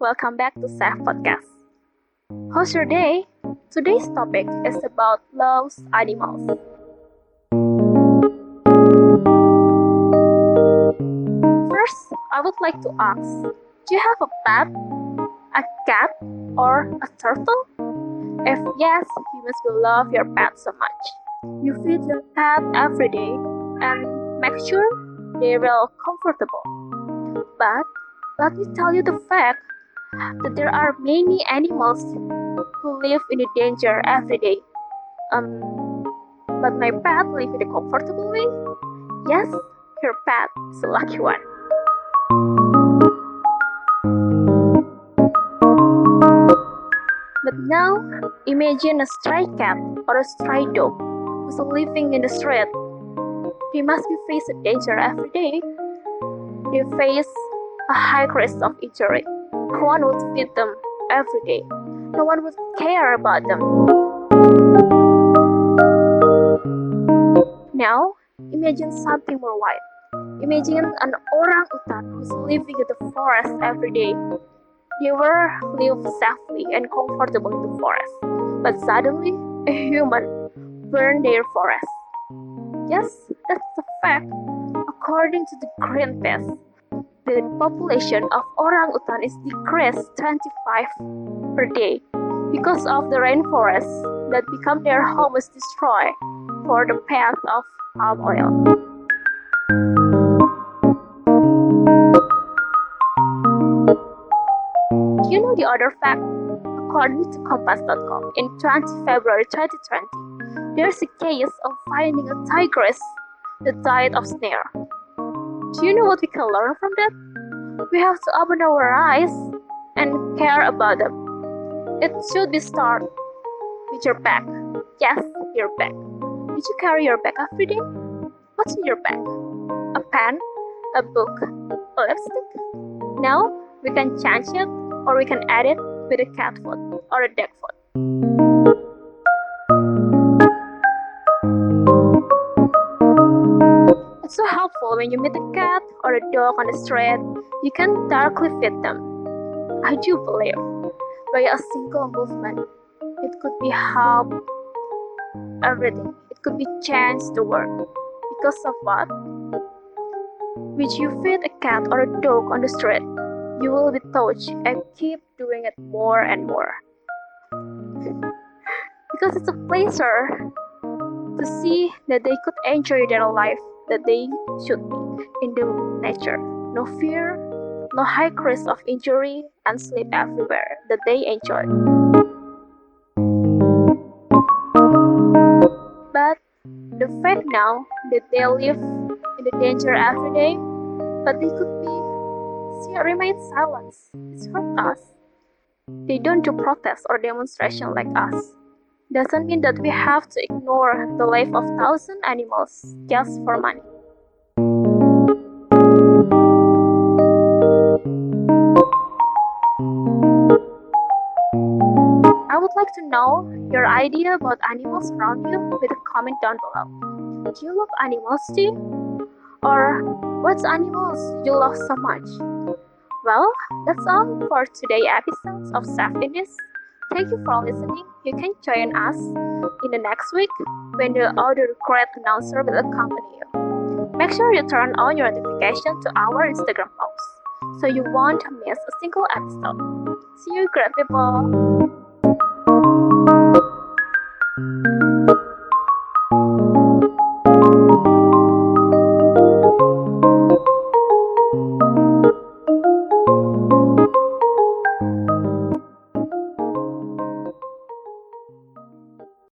welcome back to Safe Podcast. How's your day? Today's topic is about loves animals. First, I would like to ask, do you have a pet, a cat, or a turtle? If yes, you must love your pet so much. You feed your pet every day and make sure they are comfortable. But let me tell you the fact that there are many animals who live in danger every day. Um, but my pet live in a comfortable way. Yes, your pet is a lucky one. But now, imagine a stray cat or a stray dog who's living in the street. They must be facing danger every day. They face a high risk of injury. No one would feed them every day. No one would care about them. Now, imagine something more wild. Imagine an orang-utan who's living in the forest every day. They were live safely and comfortable in the forest, but suddenly a human burned their forest. Yes, that's a fact. According to the Greenpeace, the population of orangutan is decreased 25 per day because of the rainforests that become their home is destroyed for the path of palm oil. Do you know the other fact? According to Kompas.com, in 20 February 2020, there's a case of finding a tigress that died of snare. Do you know what we can learn from that? We have to open our eyes and care about them. It should be start with your bag. Yes, your bag. Did you carry your bag every day? What's in your bag? A pen, a book, a lipstick? Now we can change it or we can add it with a cat food or a dog food. It's so helpful when you meet a cat or a dog on the street, you can directly feed them. I do believe by a single movement, it could be help everything. It could be change the world. Because of what? Which you feed a cat or a dog on the street, you will be touched and keep doing it more and more. because it's a pleasure to see that they could enjoy their life that they should in the nature. No fear, no high risk of injury, and sleep everywhere that they enjoy. But the fact now that they live in the danger every day, but they could be see remain silent. It's hurt us. They don't do protest or demonstration like us doesn't mean that we have to ignore the life of thousand animals just for money. I would like to know your idea about animals around you with a comment down below. Do you love animals too? Or what animals you love so much? Well, that's all for today's episode of Safe Indies. Thank you for listening. You can join us in the next week when the other great announcer will accompany you. Make sure you turn on your notification to our Instagram post so you won't miss a single episode. See you, great people!